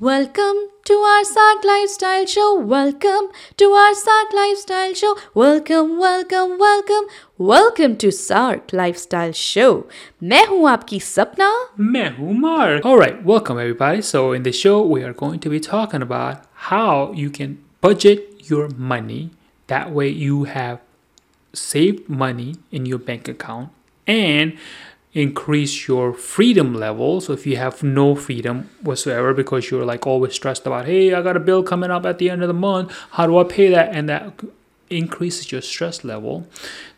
Welcome to our Sark Lifestyle Show. Welcome to our Sark Lifestyle Show. Welcome, welcome, welcome, welcome to Sark Lifestyle Show. मैं हूँ आपकी सपना मैं हूँ Mark. All right, welcome everybody. So in the show, we are going to be talking about how you can budget your money. That way, you have saved money in your bank account and increase your freedom level. So if you have no freedom whatsoever because you're like always stressed about, hey, I got a bill coming up at the end of the month. How do I pay that? And that increases your stress level.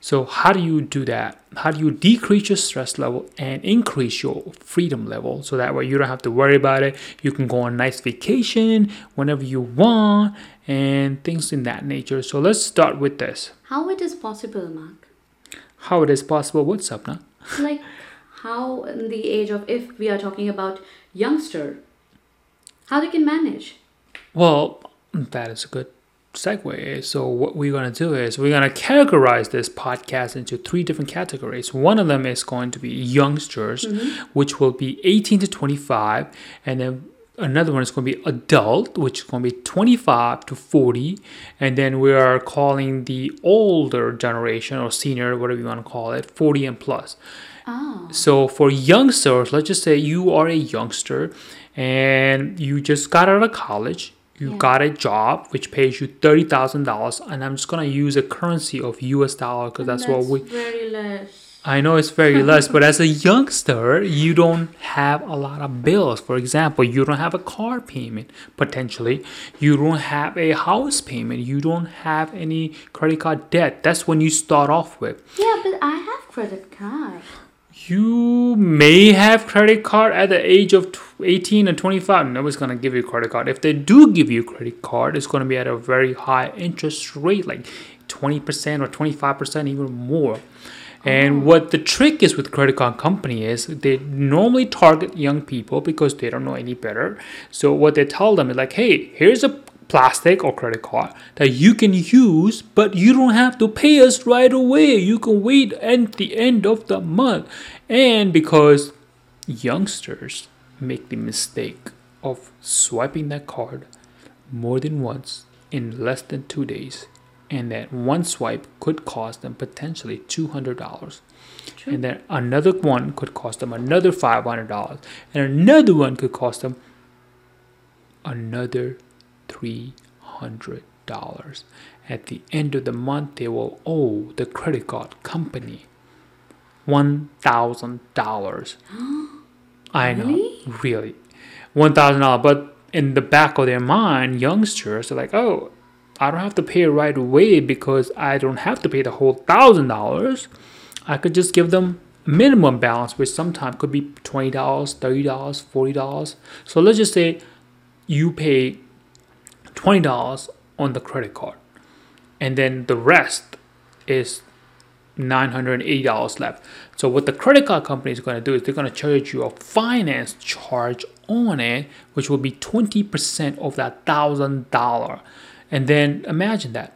So how do you do that? How do you decrease your stress level and increase your freedom level? So that way you don't have to worry about it. You can go on a nice vacation whenever you want and things in that nature. So let's start with this. How it is possible, Mark? How it is possible? What's up now? Like how in the age of if we are talking about youngster, how they can manage? Well, that is a good segue. So, what we're going to do is we're going to categorize this podcast into three different categories. One of them is going to be youngsters, mm-hmm. which will be 18 to 25, and then another one is going to be adult, which is going to be 25 to 40, and then we are calling the older generation or senior, whatever you want to call it, 40 and plus. Oh. So for youngsters, let's just say you are a youngster and you just got out of college, you Yeah. got a job which pays you thirty thousand dollars, and I'm just gonna use a currency of U.S. dollar because that's, what we. very less. I know it's very less, but as a youngster, you don't have a lot of bills. For example, you don't have a car payment potentially. You don't have a house payment. You don't have any credit card debt. That's when you start off with. Yeah, but I have credit card. You may have credit card at the age of 18 or 25. Nobody's going to give you a credit card. If they do give you a credit card, it's going to be at a very high interest rate, like 20% or 25%, even more. And oh. what the trick is with credit card company is they normally target young people because they don't know any better. So what they tell them is like, hey, here's a plastic or credit card that you can use, but you don't have to pay us right away. You can wait at the end of the month. And because youngsters make the mistake of swiping that card more than once in less than two days, and that one swipe could cost them potentially $200. True. And then another one could cost them another $500. And another one could cost them another $300. At the end of the month, they will owe the credit card company $1,000. I know, Really? really. $1,000. But in the back of their mind, youngsters are like, oh, I don't have to pay right away because I don't have to pay the whole $1,000. I could just give them minimum balance, which sometimes could be $20, $30, $40. So let's just say you pay $20 on the credit card and then the rest is $980 left. So what the credit card company is going to do is they're going to charge you a finance charge on it, which will be 20% of that $1,000. And then imagine that.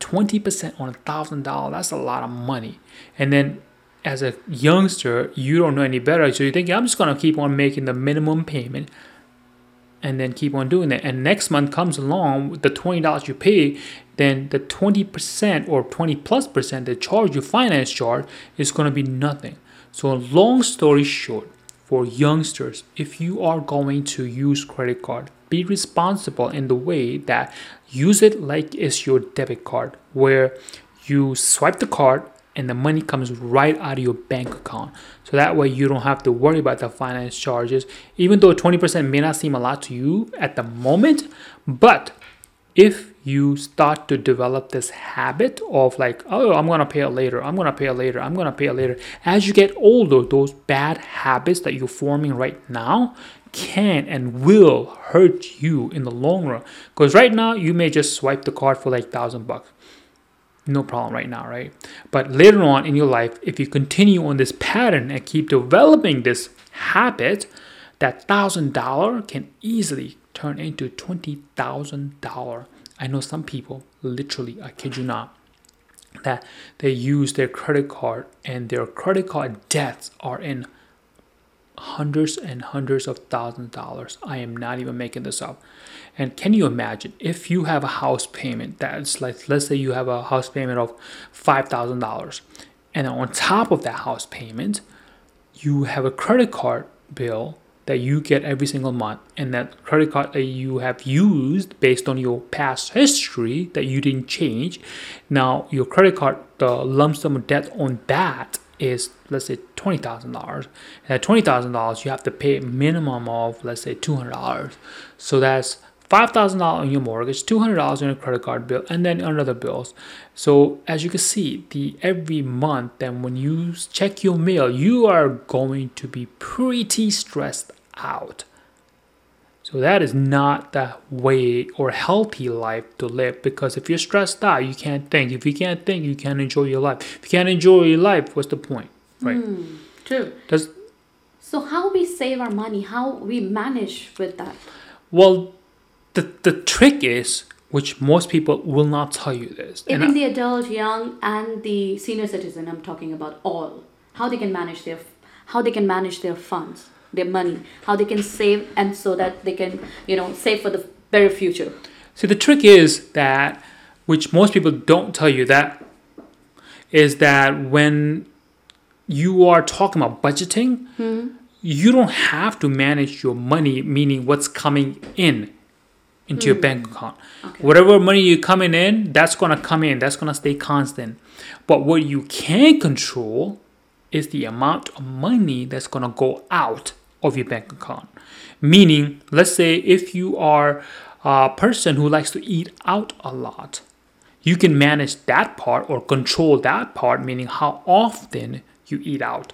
20% on a thousand dollars that's a lot of money. And then as a youngster you don't know any better so you think i'm just going to keep on making the minimum payment and then keep on doing that. And next month comes along with the $20 you pay then the 20% or 20 plus percent they charge you finance charge is going to be nothing. So long story short for youngsters if you are going to use credit card be responsible in the way that use it like it's your debit card where you swipe the card and the money comes right out of your bank account. So that way you don't have to worry about the finance charges even though 20% may not seem a lot to you at the moment but if you start to develop this habit of like oh i'm to pay it later i'm to pay it later i'm to pay it later. As you get older those bad habits that you're forming right now can and will hurt you in the long run. Because right now you may just swipe the card for like thousand bucks. No problem right now right? But later on in your life if you continue on this pattern and keep developing this habit that thousand dollar can easily turn into twenty thousand dollar i know some people literally i kid you not that they use their credit card and their credit card debts are in hundreds and hundreds of thousands of dollars. I am not even making this up. And can you imagine if you have a house payment that's like, let's say you have a house payment of $5,000, and on top of that house payment, you have a credit card bill that you get every single month, and that credit card that you have used based on your past history that you didn't change. Now, your credit card, the lump sum of debt on that is let's say twenty thousand dollars. And at twenty thousand dollars, you have to pay a minimum of let's say two hundred dollars. So that's five thousand dollars on your mortgage, two hundred dollars on your credit card bill, and then other bills. So as you can see, the every month, then when you check your mail, you are going to be pretty stressed out. So that is not the way or healthy life to live because if you're stressed out, you can't think. If you can't think, you can't enjoy your life. If you can't enjoy your life, what's the point? Right? Hmm, true. Does So how we save our money? How we manage with that? well the the trick is which most people will not tell you this. And Even I- the adult, young, and the senior citizen. I'm talking about all. How they can manage their, how they can manage their funds, their money, how they can save, and so that they can, you know, save for the very future. See, the trick is that, which most people don't tell you that, is that when you are talking about budgeting, hmm. you don't have to manage your money, meaning what's coming in into your hmm. bank account. Whatever money you're coming in, that's gonna come in. That's gonna stay constant. But what you can control is the amount of money that's gonna go out of your bank account. Meaning, let's say if you are a person who likes to eat out a lot, you can manage that part or control that part, meaning how often you eat out,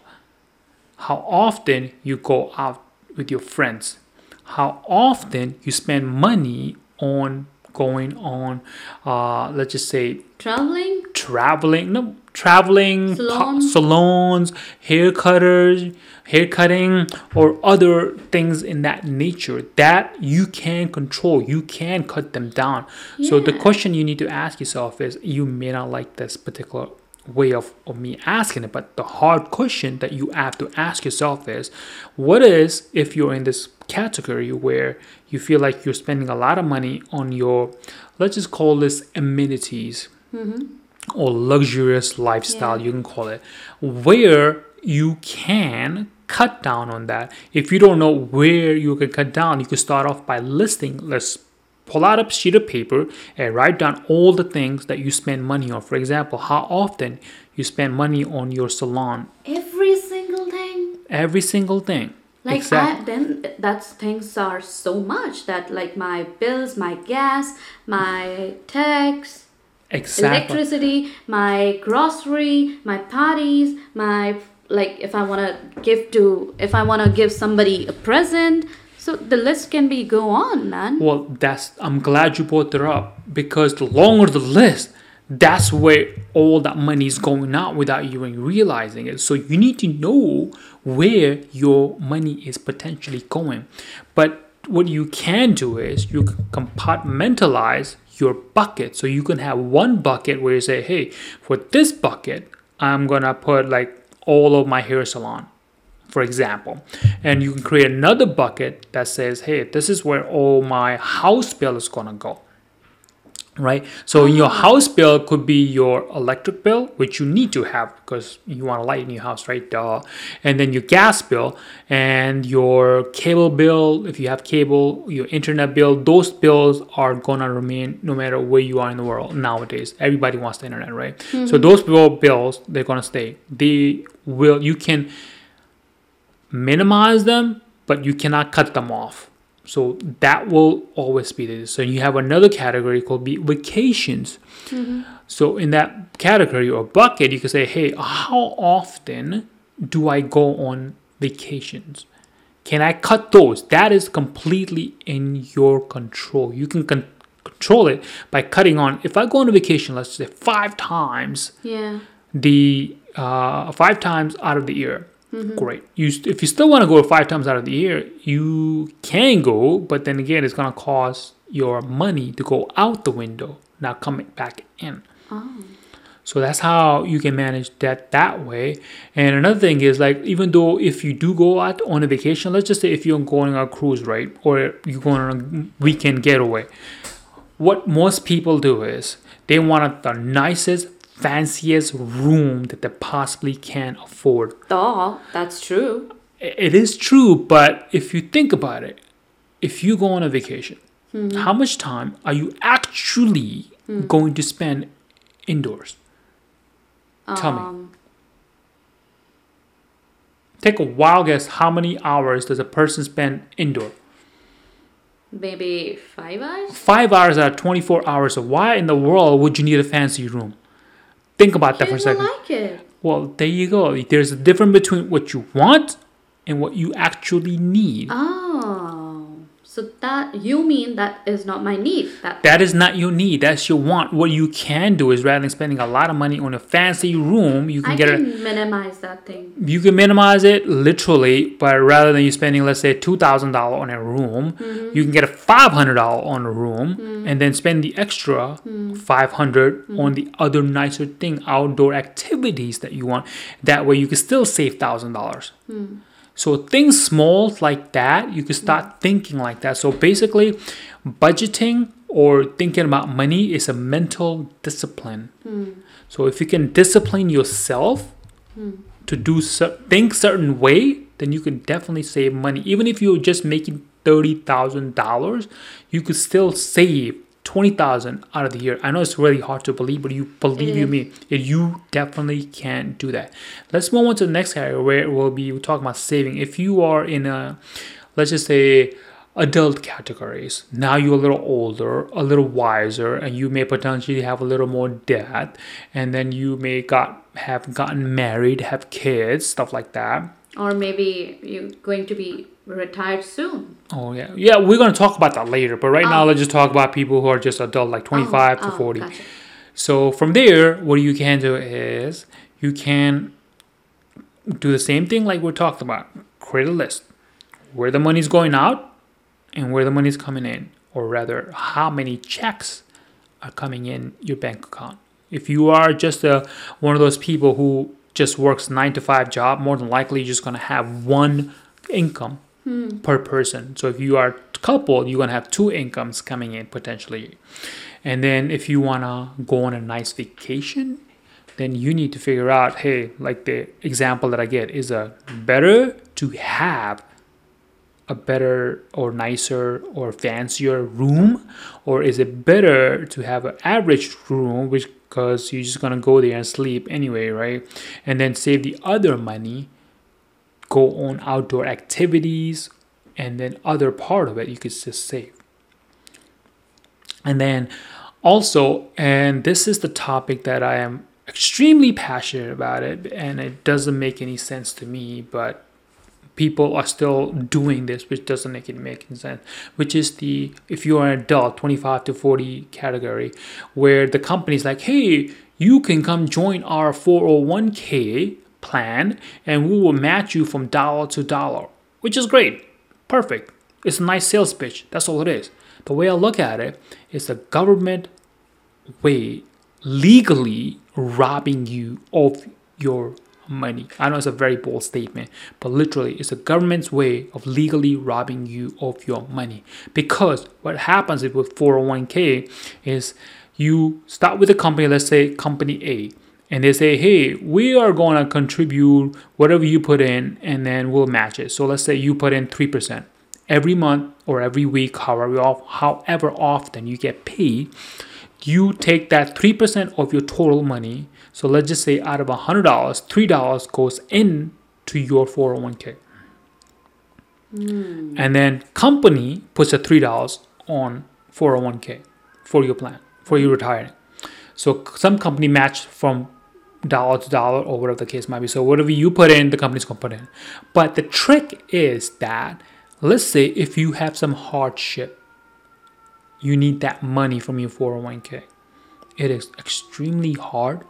how often you go out with your friends, how often you spend money on going on, uh, let's just say Traveling, traveling no traveling pa- Salons. hair cutters hair cutting or other things in that nature that you can control. You can cut them down. So the question you need to ask yourself is you may not like this particular way of, of me asking it but the hard question that you have to ask yourself is what is if you're in this category where you feel like you're spending a lot of money on your let's just call this amenities mm-hmm. Or luxurious lifestyle, Yeah. you can call it, where you can cut down on that. If you don't know where you can cut down, you can start off by listing. Let's pull out a sheet of paper and write down all the things that you spend money on. For example, how often you spend money on your salon. every single thing. Every single thing. Like Exact- I, then that's things are so much that like my bills, my gas, my tax, exactly. electricity, my grocery, my parties, my like if I want to give to if I want to give somebody a present. So the list can be go on, man. Well, that's I'm glad you brought that up because the longer the list, that's where all that money is going out without you even realizing it. So you need to know where your money is potentially going. But what you can do is you can compartmentalize your bucket. So you can have one bucket where you say, hey, for this bucket, I'm gonna put like all of my hair salon for example. And you can create another bucket that says, hey, this is where all my house bill is to go. Right? So your house bill could be your electric bill, which you need to have because you want to light in your house, right? Duh. And then your gas bill and your cable bill, if you have cable, your internet bill, those bills are to remain no matter where you are in the world nowadays. Everybody wants the internet, right? So mm-hmm. those bill bills, they're to stay. They will, you can minimize them, but you cannot cut them off. So that will always be there. So you have another category called be vacations. So in that category or bucket, you can say, hey, how often do I go on vacations? Can I cut those? That is completely in your control. You can con- control it by cutting on. If I go on a vacation, let's say five times, Yeah. the uh, five times out of the year. Great. You st- if you still want to go five times out of the year, you can go, but then again, it's gonna cost your money to go out the window, not coming back in. Oh. So that's how you can manage that that way. And another thing is like even though if you do go out on a vacation, let's just say if you're going on a cruise, right, or you're going on a weekend getaway, what most people do is they want the nicest, fanciest room that they possibly can afford. Duh, that's true. It is true, but if you think about it, if you go on a vacation, how much time are you actually going to spend indoors? Tell me. Um, Take a wild guess. How many hours does a person spend indoor? Maybe five hours? Five hours out of 24 hours. So why in the world would you need a fancy room? Think about that for a second. like it. Well, there you go. There's a difference between what you want and what you actually need. Oh, so that you mean that is not my need. That That is not your need. That's your want. What you can do is rather than spending a lot of money on a fancy room, you can I get a can minimize that thing. you can minimize it literally, but rather than you spending let's say two thousand dollar on a room, mm-hmm. you can get a five hundred dollar on a room, mm. and then spend the extra mm. five hundred mm. on the other nicer thing, outdoor activities that you want. That way, you can still save thousand dollars. So things small like that, you can start mm. thinking like that. So basically, budgeting or thinking about money is a mental discipline. Mm. So if you can discipline yourself mm. to do cer- think certain way, then you can definitely save money. Even if you're just making thirty thousand dollars, you could still save twenty thousand out of the year. I know it's really hard to believe, but you believe It you me, you definitely can do that. Let's move on to the next category where we'll be talking about saving. If you are in a, let's just say adult categories. Now you're a little older, a little wiser, and you may potentially have a little more debt, and then you may got have gotten married, have kids, stuff like that. Or maybe you're going to be retired soon. Oh yeah, yeah. We're gonna talk about that later, but right now Oh. let's just talk about people who are just adult, like 25 to Oh, 40. gotcha. So from there, what you can do is you can do the same thing like we talked about. Create a list where the money's going out and where the money's coming in, or rather, how many checks are coming in your bank account. If you are just a one of those people who just works nine to five job, more than likely you're just gonna have one income Hmm. per person. So if you are a couple, you're gonna have two incomes coming in potentially. And then if you wanna go on a nice vacation, then you need to figure out, hey, like the example that I get is a better to have a better or nicer or fancier room or is it better to have an average room because you're just gonna go there and sleep anyway right and then save the other money go on outdoor activities and then other part of it you could just save. And then also and this is the topic that i am extremely passionate about it and it doesn't make any sense to me but people are still doing this which doesn't make it make sense which is the if you are an adult 25 to 40 category where the company's like hey you can come join our 401k plan and we will match you from dollar to dollar which is great perfect it's a nice sales pitch that's all it is the way i look at it is the government way legally robbing you of your money. I know it's a very bold statement, but literally, it's the government's way of legally robbing you of your money. Because what happens with 401k is you start with a company, let's say company A, and they say, hey, we are going to contribute whatever you put in, and then we'll match it. So let's say you put in 3%. Every month or every week, however, however often you get paid, you take that 3% of your total money. So let's just say out of $100, $3 goes in to your 401k. Hmm. And then company puts a $3 on 401k for your plan, for your retiring. So some company match from dollar to dollar or whatever the case might be. So whatever you put in, the company's gonna put in. But the trick is that let's say if you have some hardship, you need that money from your 401k. It is extremely hard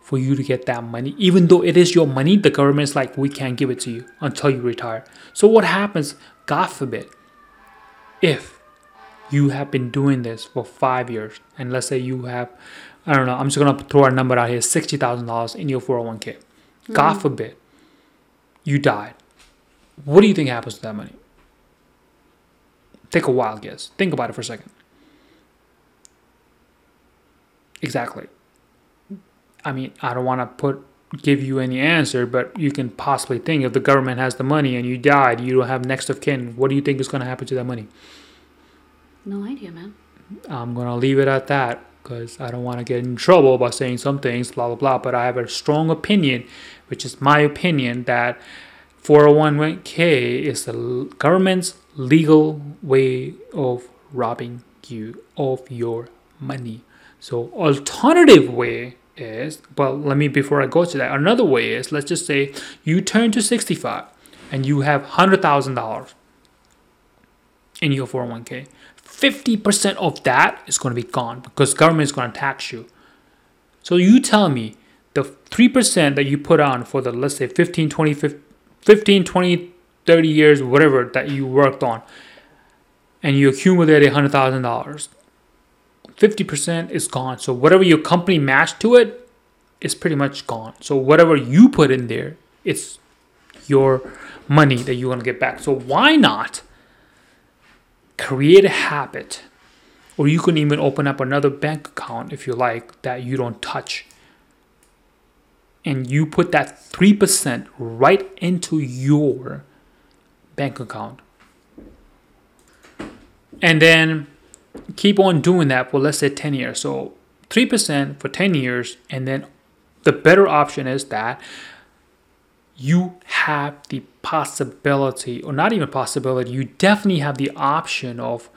for you to get that money. Even though it is your money, the government's like, we can't give it to you until you retire. So what happens, God forbid, if you have been doing this for five years, and let's say you have, I don't know, I'm just gonna throw a number out here, sixty thousand dollars in your 401k. God mm-hmm. forbid, you died. What do you think happens to that money? Take a wild guess. Think about it for a second. Exactly. I mean, I don't want to put give you any answer, but you can possibly think if the government has the money and you died, you don't have next of kin. What do you think is going to happen to that money? No idea, man. I'm going to leave it at that because I don't want to get in trouble by saying some things, blah, blah, blah. But I have a strong opinion, which is my opinion, that 401k is the government's legal way of robbing you of your money. So, alternative way is, well, let me, before I go to that, another way is, let's just say you turn to 65 and you have $100,000 in your 401k. 50% of that is going to be gone because government is going to tax you. So you tell me the 3% that you put on for the, let's say 15, 20, 15, 20, 30 years, whatever that you worked on, and you accumulated $100,000 50% is gone. So whatever your company matched to it is pretty much gone. So whatever you put in there, it's your money that you're going to get back. So why not create a habit or you can even open up another bank account if you like that you don't touch. And you put that 3% right into your bank account. And then keep on doing that for let's say 10 years. So 3% for 10 years, and then the better option is that you have the possibility, or not even possibility, you definitely have the option of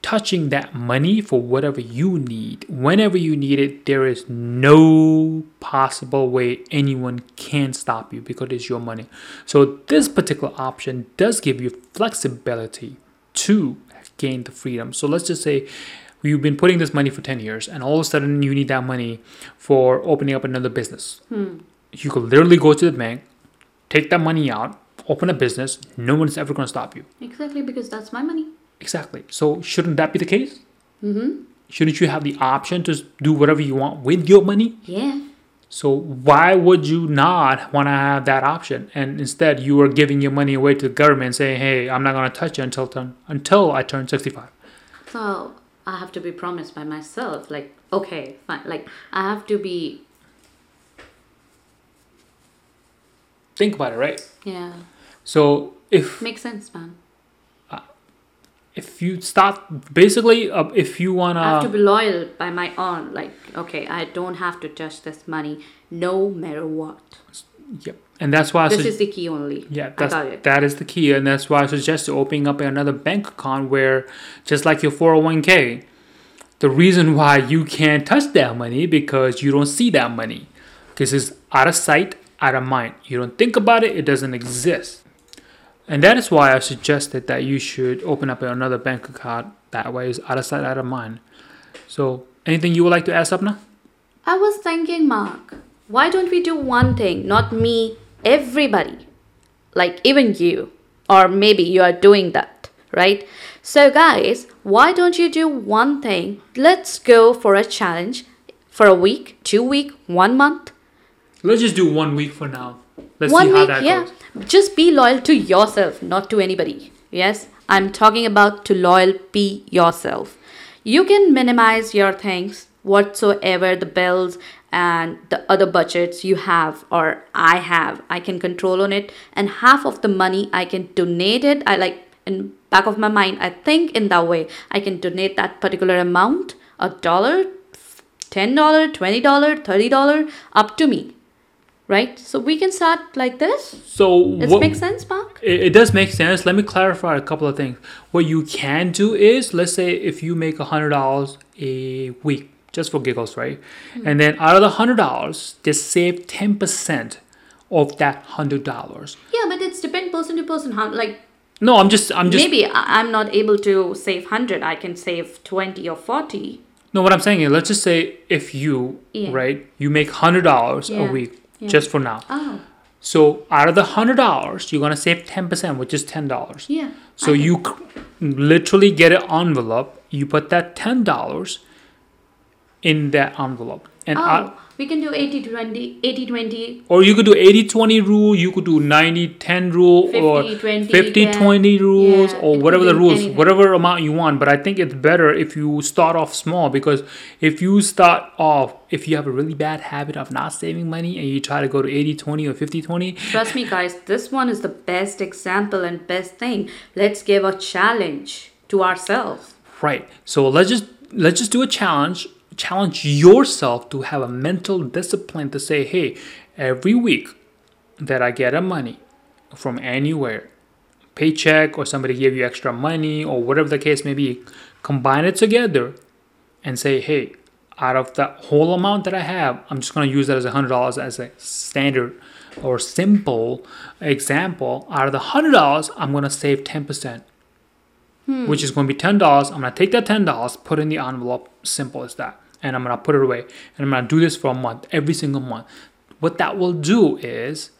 touching that money for whatever you need. Whenever you need it, there is no possible way anyone can stop you because it's your money. So, this particular option does give you flexibility to gain the freedom. So let's just say you've been putting this money for 10 years and all of a sudden you need that money for opening up another business. Hmm. You could literally go to the bank, take that money out, open a business. No one's ever going to stop you. Exactly, because that's my money. Exactly. So shouldn't that be the case? Mm-hmm. Shouldn't you have the option to do whatever you want with your money? Yeah. So why would you not want to have that option? And instead, you are giving your money away to the government, saying, "Hey, I'm not going to touch it until turn, until I turn 65." So I have to be promised by myself, like, okay, fine. Like I have to be, Think about it, right? yeah, So if makes sense, man. if you start basically, uh, if you I have to wanna, be loyal by my own. Like, okay, I don't have to touch this money, no matter what. yep, and that's why I This sug- is the key only. Yeah, it. that is the key, and that's why I suggest opening up another bank account where, just like your four hundred one k, the reason why you can't touch that money because you don't see that money, because it's out of sight, out of mind. You don't think about it; it doesn't exist, and that is why I suggested that you should open up another bank account. That way, it's out of sight, out of mind. So, anything you would like to add, Sapna? I was thinking, Mark, why don't we do one thing? Not me, everybody. Like even you. Or maybe you are doing that, right? So, guys, why don't you do one thing? Let's go for a challenge for a week, two week, one month. Let's just do one week for now. Let's one see how week, that yeah. goes. Just be loyal to yourself, not to anybody. Yes, I'm talking about to loyal be yourself. You can minimize your things whatsoever the bills and the other budgets you have or I have. I can control on it and half of the money I can donate it. I like in back of my mind I think in that way. I can donate that particular amount, a dollar, ten dollar, twenty dollar, thirty dollar, up to me right? So we can start like this. So, Does what, it make sense, Mark? It, it does make sense. Let me clarify a couple of things. What you can do is, let's say if you make a hundred dollars a week, just for giggles, right? Mm-hmm. And then out of the hundred dollars, just save ten percent of that hundred dollars. Yeah, but it's depend person to person. How like No, I'm just, I'm just. maybe I'm not able to save hundred. I can save twenty or forty. No, what I'm saying is, let's just say if you, Yeah. right, you make hundred dollars Yeah. a week, Yeah. just for now. Oh, So out of the hundred dollars, you're gonna save ten percent, which is ten dollars. yeah. So I- you literally get an envelope you put that ten dollars in that envelope, and oh. I, Oh, we can do 80 20, 80 20. or you could do 80-20 rule, you could do 90-10 rule, or 50-20, 50-20 rules, Yeah, or whatever the rules, anything. whatever amount you want. But I think it's better if you start off small because if you start off, if you have a really bad habit of not saving money and you try to go to 80-20 or 50-20, Trust me, guys, this one is the best example and best thing. Let's give a challenge to ourselves. Right. So let's just let's just do a challenge. Challenge yourself to have a mental discipline to say, hey, every week that I get a money from anywhere, paycheck or somebody gave you extra money or whatever the case may be, combine it together and say, hey, out of the whole amount that I have, I'm just gonna use that as a hundred dollars as a standard or simple example. Out of the hundred dollars, I'm gonna save ten percent hmm. which is going to be ten dollars. I'm gonna take that ten dollars, put it in the envelope, simple as that, and I'm gonna put it away, and I'm gonna do this for a month, every single month. What that will do is,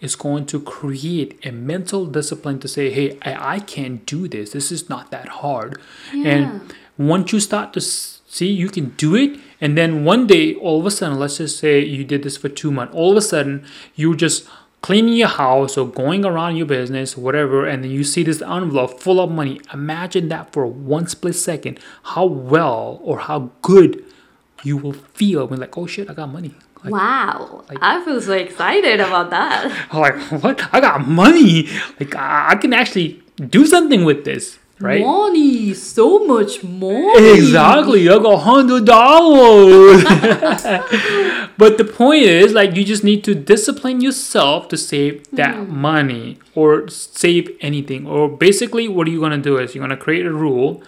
it's going to create a mental discipline to say, hey, I, I can do this. This is not that hard, and once you start to see you can do it, and then one day, all of a sudden, let's just say you did this for two months, all of a sudden, you just cleaning your house or going around your business, whatever, and then you see this envelope full of money. Imagine that for one split second, how well or how good you will feel when like, oh shit, I got money. Like, Wow. I feel so excited about that. like what? I got money. Like I, I can actually do something with this, right? Money, so much money. Exactly, I got hundred dollars. but the point is, like, you just need to discipline yourself to save that hmm. money or save anything. Or basically, what are you gonna do is you're gonna create a rule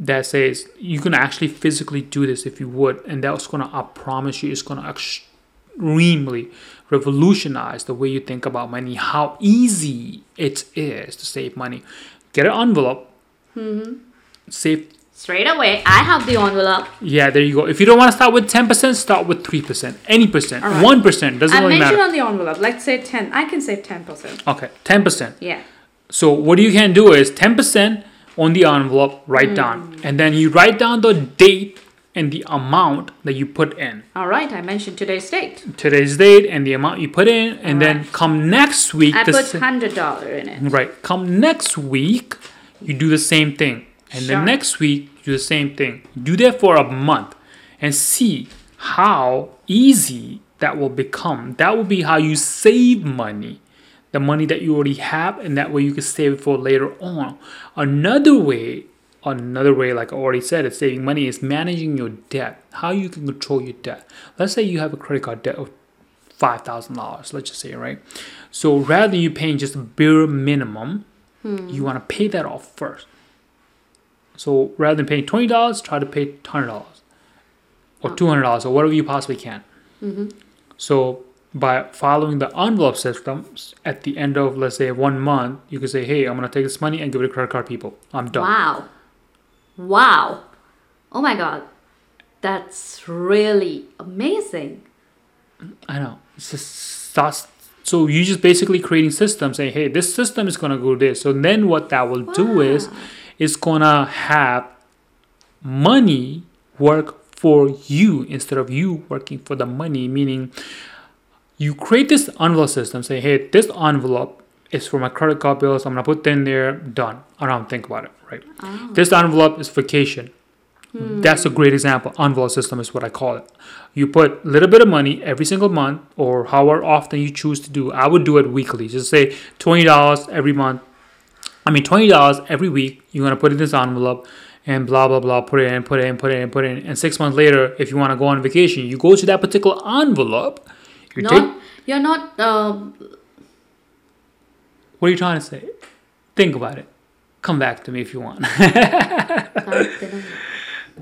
that says you can actually physically do this if you would, and that's gonna, I promise you, it's gonna extremely revolutionize the way you think about money. How easy it is to save money. Get an envelope. mm-hmm. Save Straight away, I have the envelope. yeah, there you go. If you don't want to start with 10%, start with 3%. Any percent. Alright. 1%. Doesn't I really mentioned matter. on the envelope, let's say 10. I can save 10%. Okay, 10%. Yeah. So what you can do is 10% on the envelope, write Hmm. down. And then you write down the date and the amount that you put in. All right, I mentioned today's date. Today's date and the amount you put in. And then come next week. I put $100 in it. Right. Come next week, you do the same thing. And Sure. then next week, you do the same thing. Do that for a month and see how easy that will become. That will be how you save money. The money that you already have, and that way you can save it for later on. Another way, another way, like I already said, is saving money is managing your debt. How you can control your debt. Let's say you have a credit card debt of five thousand dollars. Let's just say, right? So rather than you paying just a bare minimum, hmm. you want to pay that off first. So rather than paying twenty dollars, try to pay hundred dollars or oh. two hundred dollars or whatever you possibly can. Mm-hmm. So by following the envelope systems, at the end of let's say one month, you can say, "Hey, I'm gonna take this money and give it to credit card people. I'm done." Wow. Wow. Oh my god. That's really amazing. I know. It's just that's so you just basically creating systems saying, hey, this system is gonna go this. So then what that will do is it's gonna have money work for you instead of you working for the money, meaning you create this envelope system, say, hey, this envelope is for my credit card bills. I'm gonna put in there, done. I don't think about it, right? Oh. This envelope is vacation. Hmm. That's a great example. Envelope system is what I call it. You put a little bit of money every single month or however often you choose to do. I would do it weekly. Just say $20 every month. I mean, $20 every week. You're going to put in this envelope and blah, blah, blah. Put it in, put it in, put it in, put it in. And six months later, if you want to go on vacation, you go to that particular envelope. You take, Not, you're not. Um, what are you trying to say? Think about it. Come back to me if you want.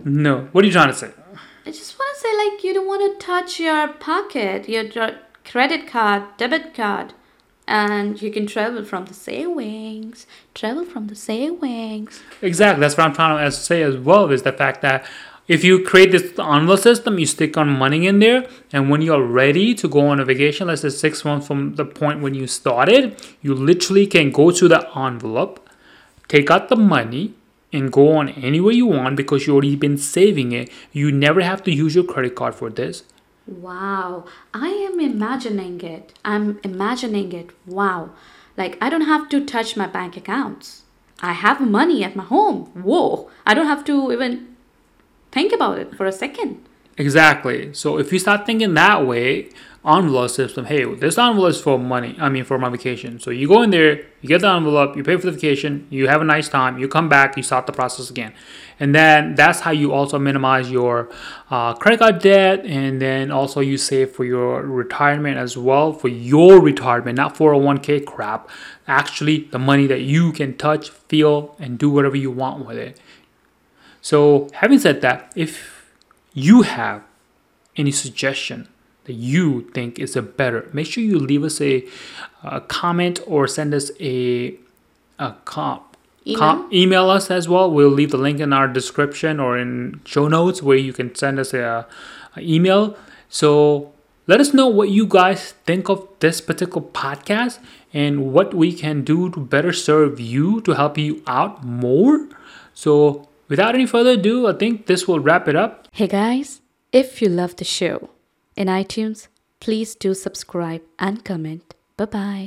No. What are you trying to say? I just want to say, like, you don't want to touch your pocket, your credit card, debit card, and you can travel from the savings. Travel from the savings. Exactly. That's what I'm trying to say as well is the fact that if you create this envelope system, you stick on money in there, and when you're ready to go on a vacation, let's say six months from the point when you started, you literally can go to the envelope, take out the money, and go on anywhere you want because you already been saving it. You never have to use your credit card for this. Wow, I am imagining it. I'm imagining it. Wow. Like, I don't have to touch my bank accounts. I have money at my home. Whoa. I don't have to even think about it for a second. Exactly. So if you start thinking that way, envelope system, hey, this envelope is for money. I mean, for my vacation. So you go in there, you get the envelope, you pay for the vacation, you have a nice time, you come back, you start the process again. And then that's how you also minimize your uh, credit card debt. And then also you save for your retirement as well, for your retirement, not 401k crap. Actually, the money that you can touch, feel, and do whatever you want with it. So, having said that, if you have any suggestion that you think is a better, make sure you leave us a, a comment or send us a, a com, Email? com- email us as well. We'll leave the link in our description or in show notes where you can send us a, a email. So let us know what you guys think of this particular podcast and what we can do to better serve you to help you out more. So without any further ado, I think this will wrap it up. Hey guys, if you love the show in iTunes, please do subscribe and comment. Bye bye.